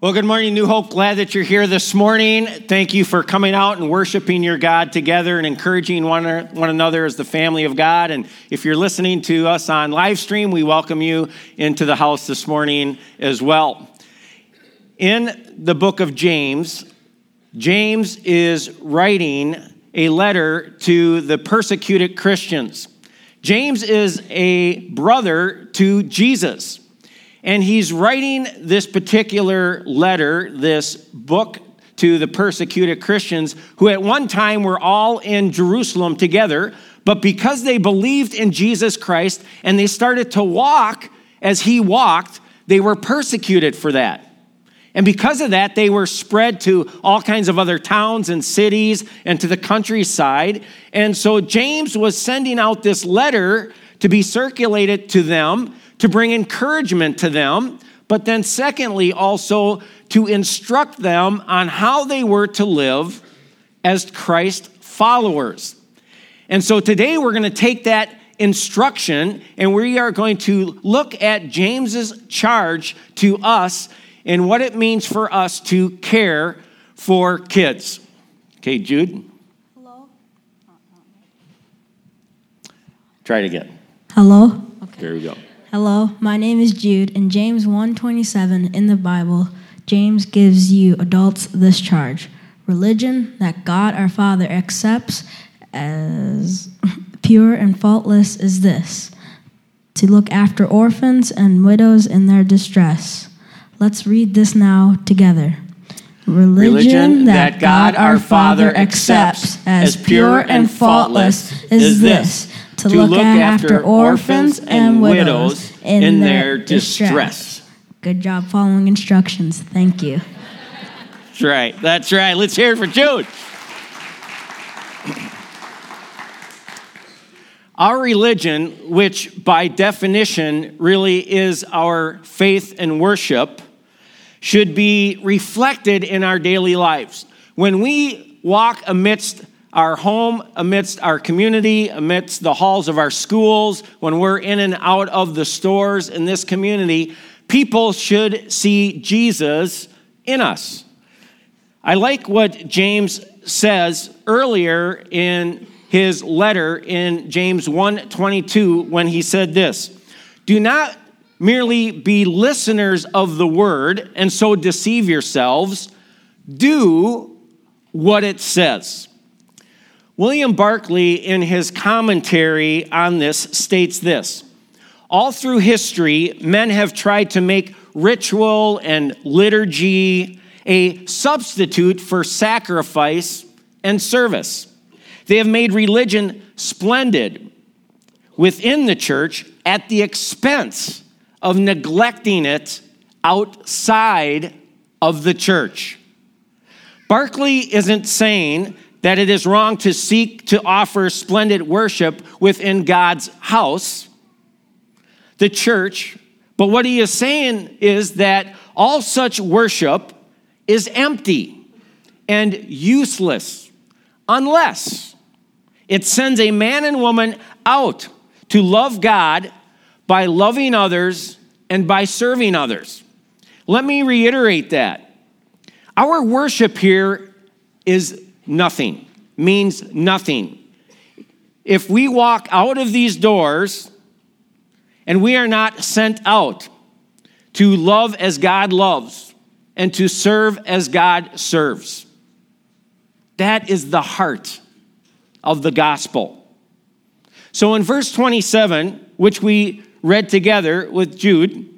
Well, good morning, New Hope. Glad that you're here this morning. Thank you for coming out and worshiping your God together and encouraging one, one another as the family of God. And if you're listening to us on live stream, we welcome you into the house this morning as well. In the book of James, James is writing a letter to the persecuted Christians. James is a brother to Jesus. And he's writing this particular letter, this book to the persecuted Christians who at one time were all in Jerusalem together, but because they believed in Jesus Christ and they started to walk as he walked, they were persecuted for that. And because of that, they were spread to all kinds of other towns and cities and to the countryside. And so James was sending out this letter to be circulated to them to bring encouragement to them, but then, secondly, also to instruct them on how they were to live as Christ followers. And so today we're going to take that instruction and we are going to look at James's charge to us and what it means for us to care for kids. Okay, Jude. Hello. Try it again. Hello. Okay. There we go. Hello, my name is Jude. In James 1:27 in the Bible, James gives you adults this charge. Religion that God our Father accepts as pure and faultless is this: to look after orphans and widows in their distress. Let's read this now together. Religion, Religion that God our Father accepts as pure and faultless is this to, to look, look, after orphans and widows in, in their distress. distress. Good job following instructions. Thank you. That's right. That's right. Let's hear it for Jude. Our religion, which by definition really is our faith and worship, should be reflected in our daily lives. When we walk amidst our home, amidst our community, amidst the halls of our schools, when we're in and out of the stores in this community, people should see Jesus in us. I like what James says earlier in his letter in James 1:22 when he said this, "Do not merely be listeners of the word and so deceive yourselves, do what it says." William Barclay, in his commentary on this, states this All through history, men have tried to make ritual and liturgy a substitute for sacrifice and service. They have made religion splendid within the church at the expense of neglecting it outside of the church. Barclay isn't saying that it is wrong to seek to offer splendid worship within God's house, the church. But what he is saying is that all such worship is empty and useless unless it sends a man and woman out to love God by loving others and by serving others. Let me reiterate that. Our worship here is nothing, means nothing. If we walk out of these doors and we are not sent out to love as God loves and to serve as God serves, that is the heart of the gospel. So in verse 27, which we read together with Jude,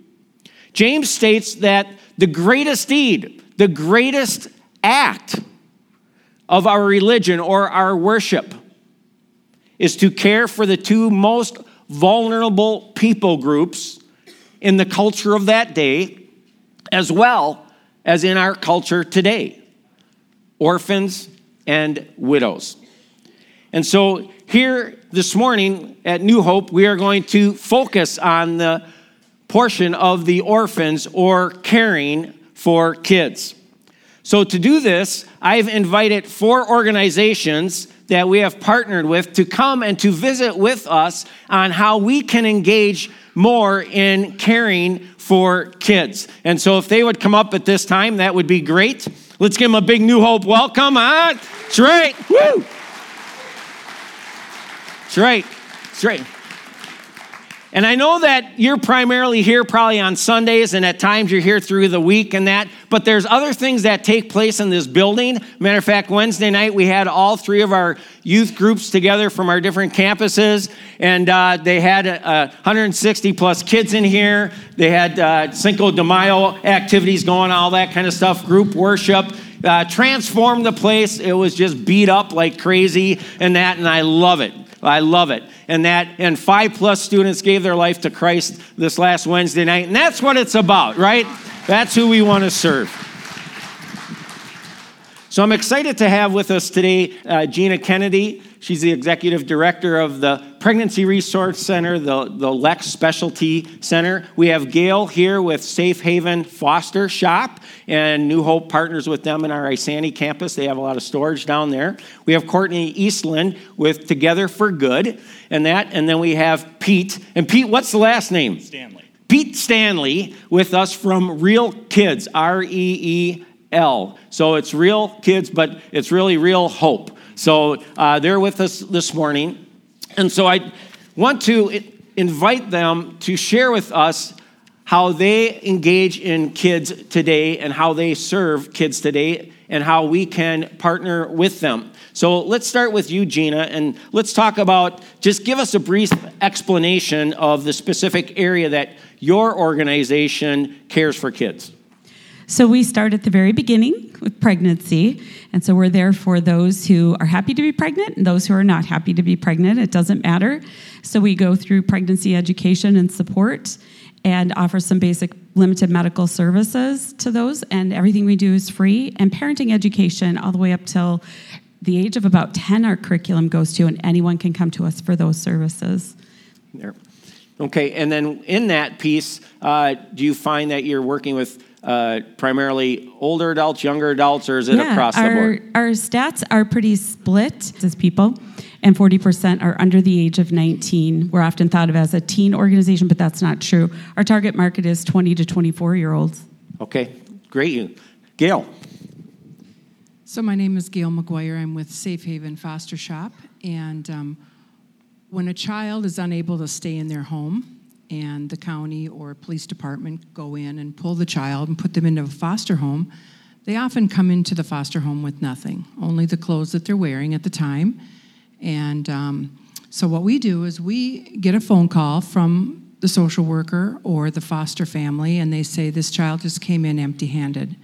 James states that the greatest deed, the greatest act of our religion or our worship is to care for the two most vulnerable people groups in the culture of that day, as well as in our culture today orphans and widows. And so, here this morning at New Hope, we are going to focus on the portion of the orphans or caring for kids. So, to do this, I've invited four organizations that we have partnered with to come and to visit with us on how we can engage more in caring for kids. And so if they would come up at this time, that would be great. Let's give them a big New Hope welcome. Huh? That's right. Woo! That's right. That's right. And I know that you're primarily here probably on Sundays, and at times you're here through the week and that, but there's other things that take place in this building. Matter of fact, Wednesday night we had all three of our youth groups together from our different campuses, and uh, they had uh, 160 plus kids in here. They had uh, Cinco de Mayo activities going, all that kind of stuff, group worship. Uh, transformed the place. It was just beat up like crazy and that, and I love it. I love it. And that, and five plus students gave their life to Christ this last Wednesday night. And that's what it's about, right? That's who we want to serve. So I'm excited to have with us today uh, Gina Kennedy. She's the executive director of the Pregnancy Resource Center, the, the Lex Specialty Center. We have Gail here with Safe Haven Foster Shop, and New Hope partners with them in our Isanti campus. They have a lot of storage down there. We have Courtney Eastland with Together for Good, and that, and then we have Pete. And Pete, what's the last name? Stanley. Pete Stanley with us from Reel Kids, R E E L. So it's real kids, but it's really real hope. So uh, they're with us this morning. And so I want to invite them to share with us how they engage in kids today and how they serve kids today and how we can partner with them. So let's start with you, Gina, and let's talk about just give us a brief explanation of the specific area that your organization cares for kids. So we start at the very beginning with pregnancy. And so we're there for those who are happy to be pregnant and those who are not happy to be pregnant. It doesn't matter. So we go through pregnancy education and support and offer some basic limited medical services to those. And everything we do is free. And parenting education, all the way up till the age of about 10, our curriculum goes to, and anyone can come to us for those services. There. Okay, and then in that piece, uh, do you find that you're working with uh, primarily older adults, younger adults, or is it yeah, across our, the board? Our stats are pretty split as people, and 40% are under the age of 19. We're often thought of as a teen organization, but that's not true. Our target market is 20 to 24 year olds. Okay, great. Gail. So, my name is Gail McGuire. I'm with Safe Haven Foster Shop. And um, when a child is unable to stay in their home, and the county or police department go in and pull the child and put them into a foster home, they often come into the foster home with nothing, only the clothes that they're wearing at the time. And um, so, what we do is we get a phone call from the social worker or the foster family, and they say, This child just came in empty handed.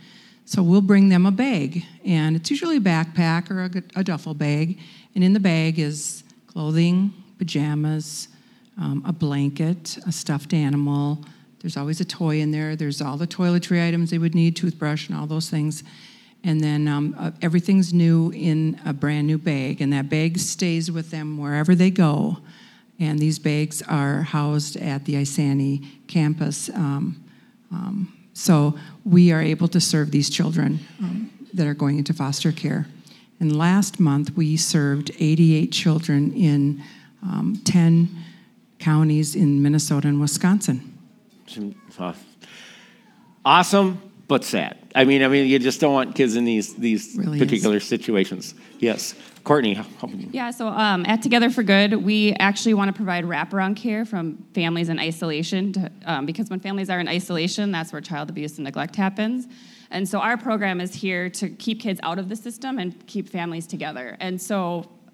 So, we'll bring them a bag, and it's usually a backpack or a, a duffel bag. And in the bag is clothing, pajamas, um, a blanket, a stuffed animal. There's always a toy in there. There's all the toiletry items they would need, toothbrush, and all those things. And then um, uh, everything's new in a brand new bag, and that bag stays with them wherever they go. And these bags are housed at the Isanti campus. Um, um, so we are able to serve these children um, that are going into foster care. And last month, we served 88 children in um, 10 counties in Minnesota and Wisconsin. Awesome, but sad. I mean, I mean, you just don't want kids in these these Really particular situations. Yes, Courtney. how- how- Yeah, so um, at Together for Good, we actually want to provide wraparound care from families in isolation to, um, because when families are in isolation, that's where child abuse and neglect happens. And so our program is here to keep kids out of the system and keep families together. And so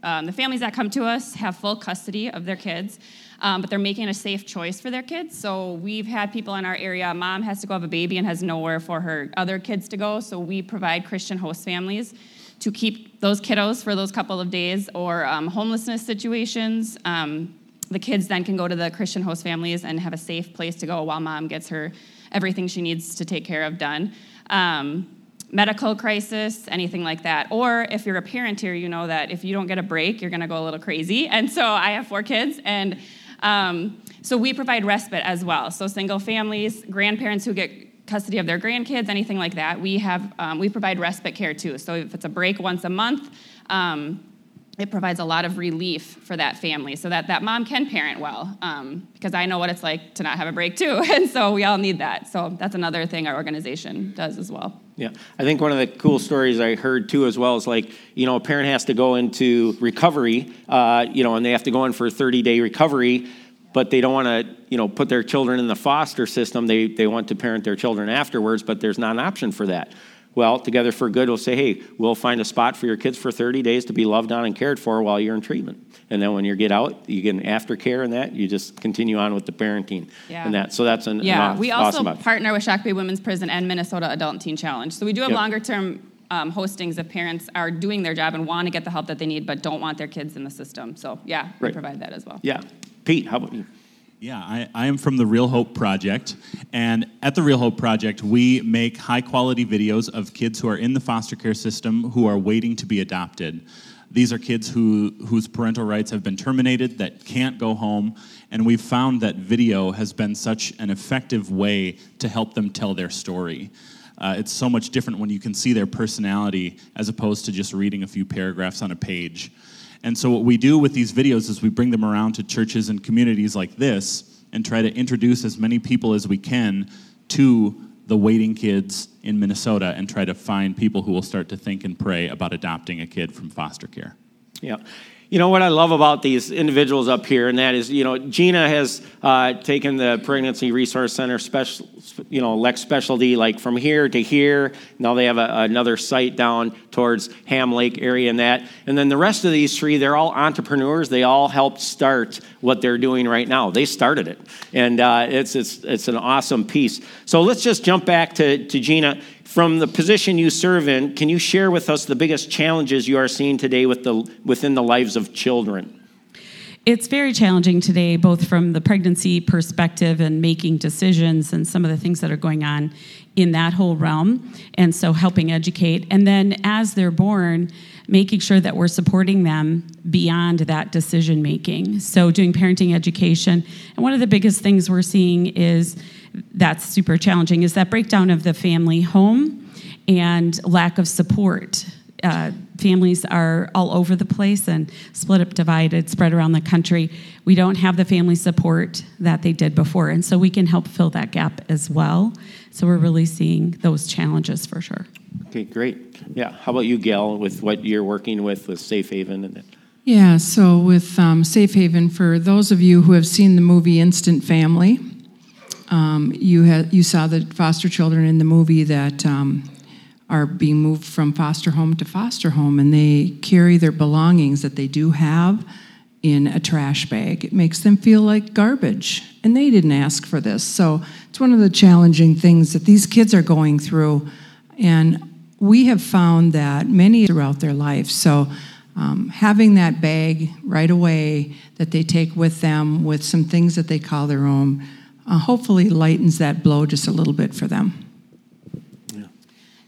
um, the families that come to us have full custody of their kids, um, but they're making a safe choice for their kids. So we've had people in our area, mom has to go have a baby and has nowhere for her other kids to go. So we provide Christian host families to keep those kiddos for those couple of days or um, homelessness situations. Um, the kids then can go to the Christian host families and have a safe place to go while mom gets her everything she needs to take care of done. Um, medical crisis, anything like that. Or if you're a parent here, you know that if you don't get a break, you're going to go a little crazy. And so I have four kids, and um, so we provide respite as well. So single families, grandparents who get custody of their grandkids, anything like that, we have um, we provide respite care too. So if it's a break once a month. Um, it provides a lot of relief for that family so that that mom can parent well um, because i know what it's like to not have a break too and so we all need that so that's another thing our organization does as well yeah. I think one of the cool stories i heard too as well is like you know a parent has to go into recovery uh, you know and they have to go in for a 30 day recovery but they don't want to you know put their children in the foster system. They, they want to parent their children afterwards but there's not an option for that well, Together for Good we'll say, hey, we'll find a spot for your kids for 30 days to be loved on and cared for while you're in treatment. And then when you get out, you get an aftercare and that, you just continue on with the parenting Yeah. and that. So that's an, yeah we also awesome partner with Shakopee Women's Prison and Minnesota Adult and Teen Challenge so we do have Yep. longer term um, hostings if parents are doing their job and want to get the help that they need but don't want their kids in the system so yeah we Right. provide that as well Yeah. Pete, how about you? Yeah, I, I am from the Reel Hope Project. And at the Reel Hope Project, we make high quality videos of kids who are in the foster care system who are waiting to be adopted. These are kids who, whose parental rights have been terminated, that can't go home. And we've found that video has been such an effective way to help them tell their story. Uh, it's so much different when you can see their personality as opposed to just reading a few paragraphs on a page. And so, what we do with these videos is we bring them around to churches and communities like this and try to introduce as many people as we can to the waiting kids in Minnesota and try to find people who will start to think and pray about adopting a kid from foster care. Yeah. You know what I love about these individuals up here, and that is, you know, Gina has uh, taken the Pregnancy Resource Center special, you know, Lex specialty like from here to here. Now they have a, another site down towards Ham Lake area and that. And then the rest of these three, they're all entrepreneurs. They all helped start what they're doing right now. They started it, and uh, it's, it's it's an awesome piece. So let's just jump back to to Gina from the position you serve in, can you share with us the biggest challenges you are seeing today with the, within the lives of children? It's very challenging today, both from the pregnancy perspective and making decisions and some of the things that are going on in that whole realm. And so, helping educate. And then, as they're born, making sure that we're supporting them beyond that decision making. So, doing parenting education. And one of the biggest things we're seeing is that's super challenging is that breakdown of the family home and lack of support uh, families are all over the place and split up, divided, spread around the country. We don't have the family support that they did before, and so we can help fill that gap as well. So we're really seeing those challenges for sure. Okay, great. Yeah, how about you, Gail, with what you're working with with Safe Haven and that? Yeah, so with um, Safe Haven, for those of you who have seen the movie Instant Family, um, you, had, you saw the foster children in the movie that um, are being moved from foster home to foster home, and they carry their belongings that they do have in a trash bag. It makes them feel like garbage, and they didn't ask for this. So it's one of the challenging things that these kids are going through, and we have found that many throughout their life. So um, having that bag right away that they take with them with some things that they call their own uh, hopefully lightens that blow just a little bit for them.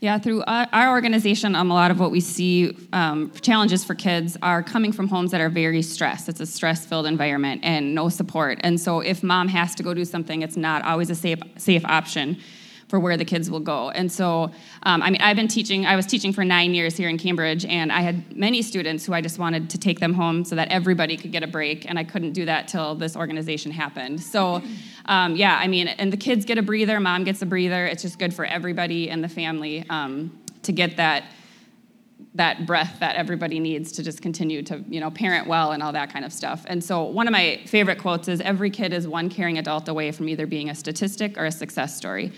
Yeah, through our organization, um, a lot of what we see um, challenges for kids are coming from homes that are very stressed. It's a stress-filled environment and no support. And so, if mom has to go do something, it's not always a safe safe option for where the kids will go. And so, um, I mean, I've been teaching. I was teaching for nine years here in Cambridge, and I had many students who I just wanted to take them home so that everybody could get a break, and I couldn't do that till this organization happened. So, um, yeah, I mean, and the kids get a breather, mom gets a breather. It's just good for everybody in the family um, to get that that breath that everybody needs to just continue to you know parent well and all that kind of stuff. And so one of my favorite quotes is every kid is one caring adult away from either being a statistic or a success story.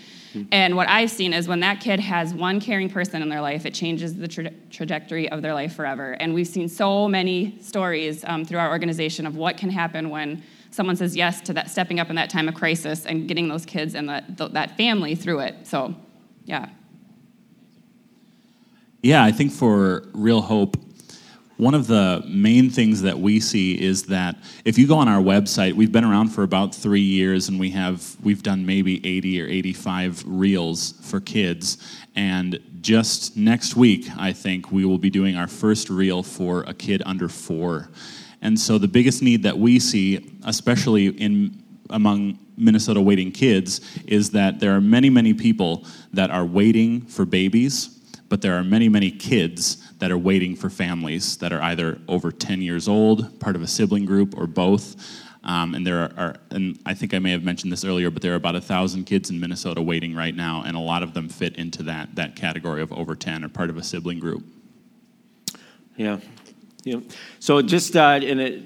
And what i've seen is when that kid has one caring person in their life it changes the tra- trajectory of their life forever. And we've seen so many stories um, through our organization of what can happen when someone says yes to that stepping up in that time of crisis and getting those kids and that, that family through it so yeah Yeah, I think for Reel Hope, one of the main things that we see is that if you go on our website, we've been around for about three years, and we have we've done maybe 80 or 85 reels for kids. And just next week, I think we will be doing our first reel for a kid under four. And so the biggest need that we see, especially in among Minnesota waiting kids, is that there are many, many people that are waiting for babies but there are many, many kids that are waiting for families that are either over 10 years old, part of a sibling group, or both. Um, and there are, are, and I think I may have mentioned this earlier, but there are about a thousand kids in Minnesota waiting right now, and a lot of them fit into that that category of over 10 or part of a sibling group. Yeah, yeah. So just uh, in a,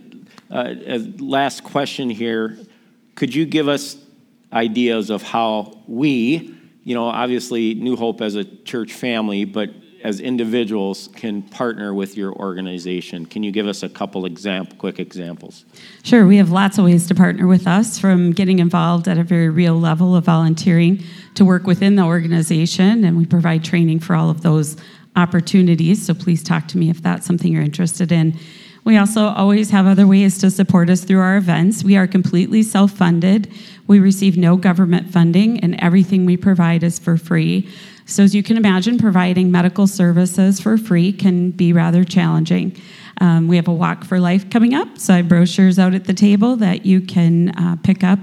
uh, a last question here, could you give us ideas of how we, you know, obviously New Hope as a church family, but as individuals can partner with your organization. Can you give us a couple example, quick examples? Sure, we have lots of ways to partner with us from getting involved at a very real level of volunteering to work within the organization, and we provide training for all of those opportunities. So please talk to me if that's something you're interested in. We also always have other ways to support us through our events. We are completely self funded. We receive no government funding, and everything we provide is for free. So, as you can imagine, providing medical services for free can be rather challenging. Um, we have a Walk for Life coming up, so I have brochures out at the table that you can uh, pick up.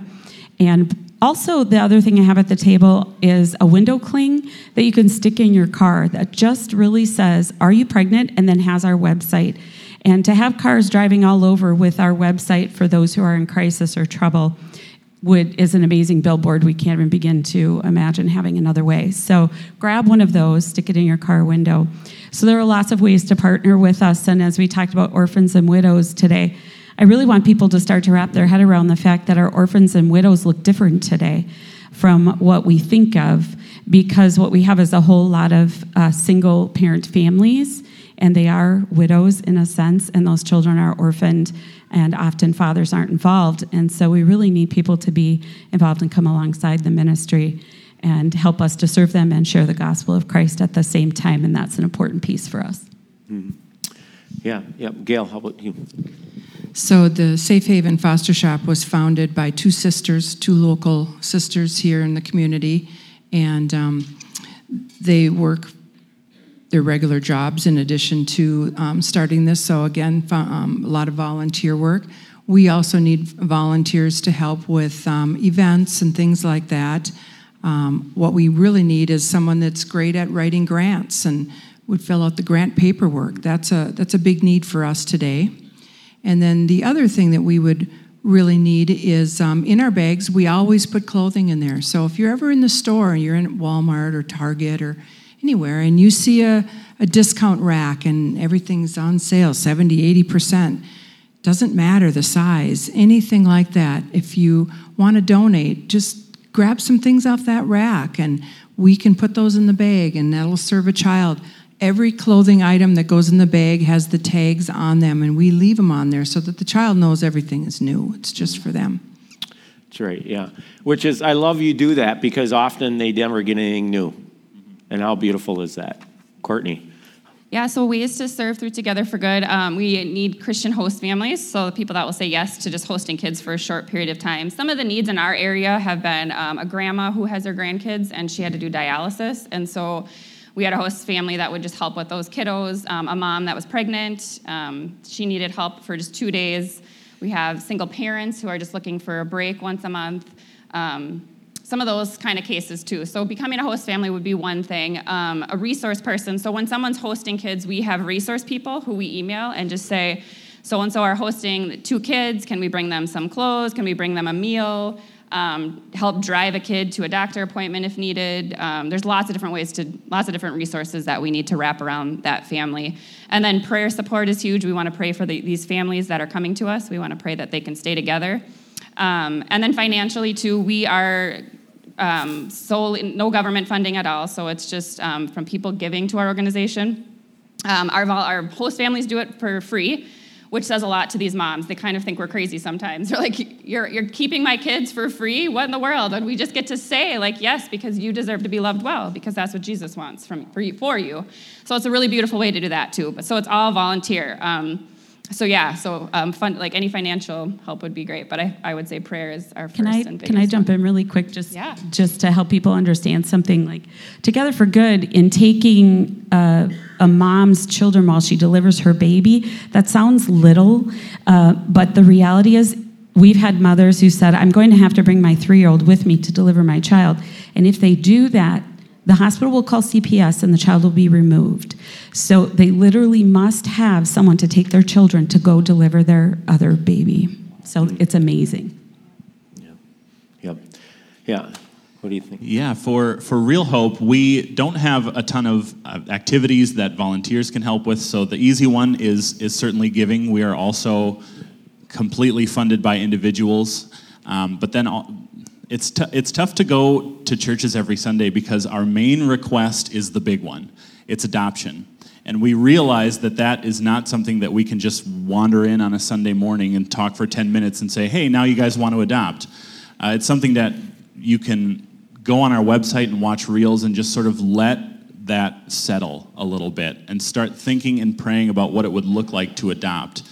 And also, the other thing I have at the table is a window cling that you can stick in your car that just really says, Are you pregnant? and then has our website. And to have cars driving all over with our website for those who are in crisis or trouble would is an amazing billboard. We can't even begin to imagine having another way. So grab one of those, stick it in your car window. So there are lots of ways to partner with us. And as we talked about orphans and widows today, I really want people to start to wrap their head around the fact that our orphans and widows look different today from what we think of, because what we have is a whole lot of uh, single parent families and they are widows in a sense, and those children are orphaned, and often fathers aren't involved. And so we really need people to be involved and come alongside the ministry and help us to serve them and share the gospel of Christ at the same time, and that's an important piece for us. Mm-hmm. Yeah, yeah. Gail, how about you? So the Safe Haven Foster Shop was founded by two sisters, two local sisters here in the community, and um, they work their regular jobs in addition to um, starting this. So, again, um, a lot of volunteer work. We also need volunteers to help with um, events and things like that. Um, what we really need is someone that's great at writing grants and would fill out the grant paperwork. That's a, that's a big need for us today. And then the other thing that we would really need is um, in our bags, we always put clothing in there. So if you're ever in the store, you're in Walmart or Target or anywhere, and you see a, a discount rack and everything's on sale 70, 80%, doesn't matter the size, anything like that. If you want to donate, just grab some things off that rack and we can put those in the bag and that'll serve a child. Every clothing item that goes in the bag has the tags on them, and we leave them on there so that the child knows everything is new. It's just for them. That's right, yeah. Which is, I love you do that because often they never get anything new. And how beautiful is that? Courtney. Yeah, so ways to serve through Together for Good. Um, we need Christian host families, so the people that will say yes to just hosting kids for a short period of time. Some of the needs in our area have been um, a grandma who has her grandkids and she had to do dialysis, and so we had a host family that would just help with those kiddos. Um, a mom that was pregnant, um, she needed help for just two days. We have single parents who are just looking for a break once a month. Um, some of those kind of cases too. So becoming a host family would be one thing. Um, a resource person. So when someone's hosting kids, we have resource people who we email and just say, so and so are hosting two kids. Can we bring them some clothes? Can we bring them a meal? Um, help drive a kid to a doctor appointment if needed. Um, there's lots of different ways to, lots of different resources that we need to wrap around that family. And then prayer support is huge. We want to pray for the, these families that are coming to us. We want to pray that they can stay together. Um, and then financially, too, we are um, solely, no government funding at all, so it's just um, from people giving to our organization. Um, our, our host families do it for free, which says a lot to these moms. They kind of think we're crazy sometimes. They're like, you're, you're keeping my kids for free? What in the world? And we just get to say, like, yes, because you deserve to be loved well, because that's what Jesus wants from, for, you, for you. So it's a really beautiful way to do that, too. But so it's all volunteer. Um, so yeah, so um, fun, like any financial help would be great, but I, I would say prayer is our can first I, and biggest. Can I jump one. in really quick, just Yeah. just to help people understand something? Like Together for Good, in taking uh, a mom's children while she delivers her baby, that sounds little, uh, but the reality is. We've had mothers who said, I'm going to have to bring my three year old with me to deliver my child. And if they do that, the hospital will call CPS and the child will be removed. So they literally must have someone to take their children to go deliver their other baby. So it's amazing. Yeah. Yep. Yeah. What do you think? Yeah, for, for Reel Hope, we don't have a ton of uh, activities that volunteers can help with. So the easy one is, is certainly giving. We are also completely funded by individuals. Um, but then all, it's, t- it's tough to go to churches every Sunday because our main request is the big one it's adoption. And we realize that that is not something that we can just wander in on a Sunday morning and talk for 10 minutes and say, hey, now you guys want to adopt. Uh, it's something that you can go on our website and watch reels and just sort of let that settle a little bit and start thinking and praying about what it would look like to adopt.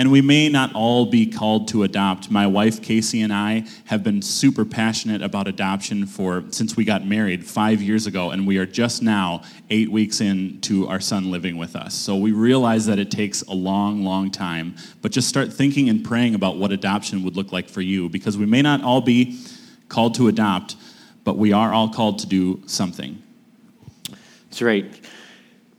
And we may not all be called to adopt. My wife Casey and I have been super passionate about adoption for since we got married 5 years ago and we are just now 8 weeks into our son living with us. So we realize that it takes a long long time, but just start thinking and praying about what adoption would look like for you because we may not all be called to adopt, but we are all called to do something. That's right.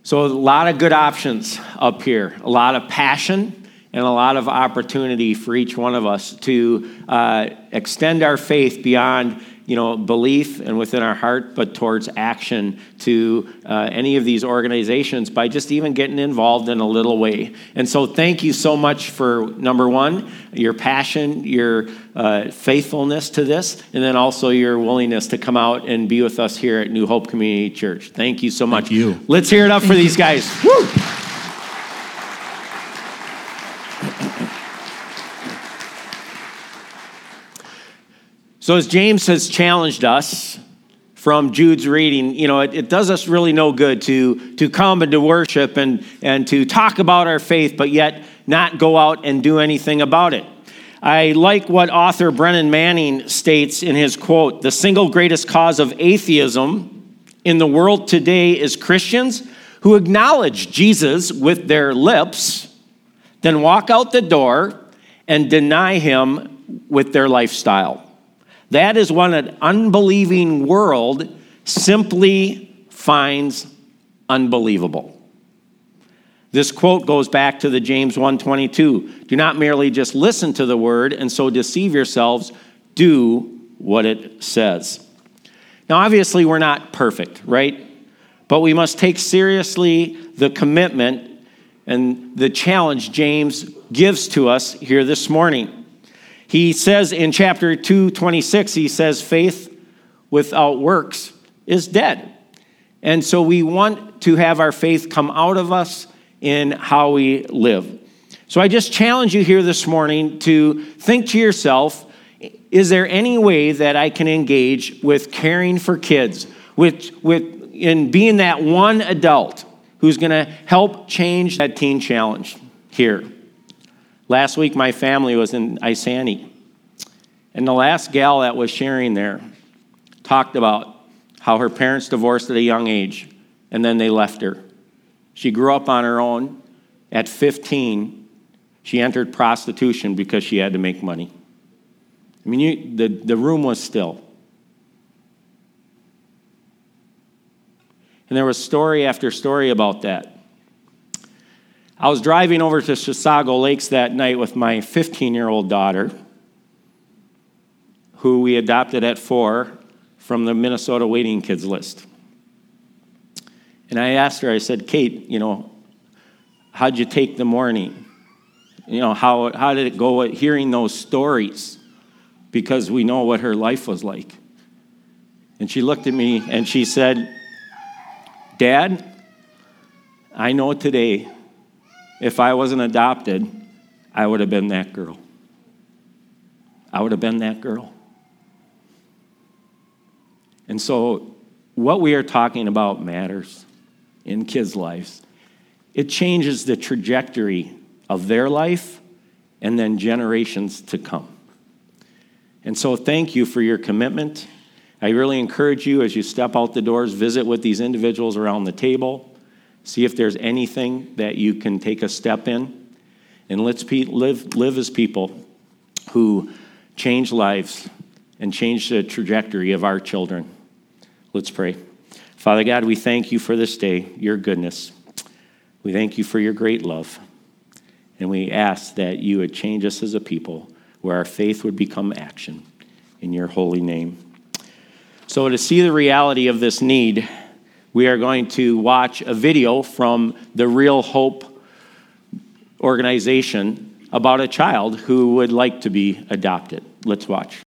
So, a lot of good options up here, a lot of passion and a lot of opportunity for each one of us to uh, extend our faith beyond you know belief and within our heart but towards action to uh, any of these organizations by just even getting involved in a little way and so thank you so much for number one your passion your uh, faithfulness to this and then also your willingness to come out and be with us here at new hope community church thank you so much Thank you. let's hear it up for these guys Woo! So, as James has challenged us from Jude's reading, you know, it, it, does us really no good to, to come and to worship and, and to talk about our faith, but yet not go out and do anything about it. I like what author Brennan Manning states in his quote The single greatest cause of atheism in the world today is Christians who acknowledge Jesus with their lips, then walk out the door and deny him with their lifestyle. That is what an unbelieving world simply finds unbelievable. This quote goes back to the James 1:22. Do not merely just listen to the word and so deceive yourselves, do what it says. Now obviously we're not perfect, right? But we must take seriously the commitment and the challenge James gives to us here this morning. He says in chapter 226, he says, faith without works is dead. And so we want to have our faith come out of us in how we live. So I just challenge you here this morning to think to yourself is there any way that I can engage with caring for kids, with, with, in being that one adult who's going to help change that teen challenge here? Last week, my family was in Isanti. And the last gal that was sharing there talked about how her parents divorced at a young age and then they left her. She grew up on her own. At 15, she entered prostitution because she had to make money. I mean, you, the, the room was still. And there was story after story about that. I was driving over to Chisago Lakes that night with my 15 year old daughter, who we adopted at four from the Minnesota waiting kids list. And I asked her, I said, Kate, you know, how'd you take the morning? You know, how, how did it go hearing those stories? Because we know what her life was like. And she looked at me and she said, Dad, I know today if I wasn't adopted, I would have been that girl. I would have been that girl. And so, what we are talking about matters in kids' lives. It changes the trajectory of their life and then generations to come. And so, thank you for your commitment. I really encourage you as you step out the doors, visit with these individuals around the table See if there's anything that you can take a step in. And let's be, live, live as people who change lives and change the trajectory of our children. Let's pray. Father God, we thank you for this day, your goodness. We thank you for your great love. And we ask that you would change us as a people where our faith would become action in your holy name. So, to see the reality of this need, we are going to watch a video from the Reel Hope organization about a child who would like to be adopted. Let's watch.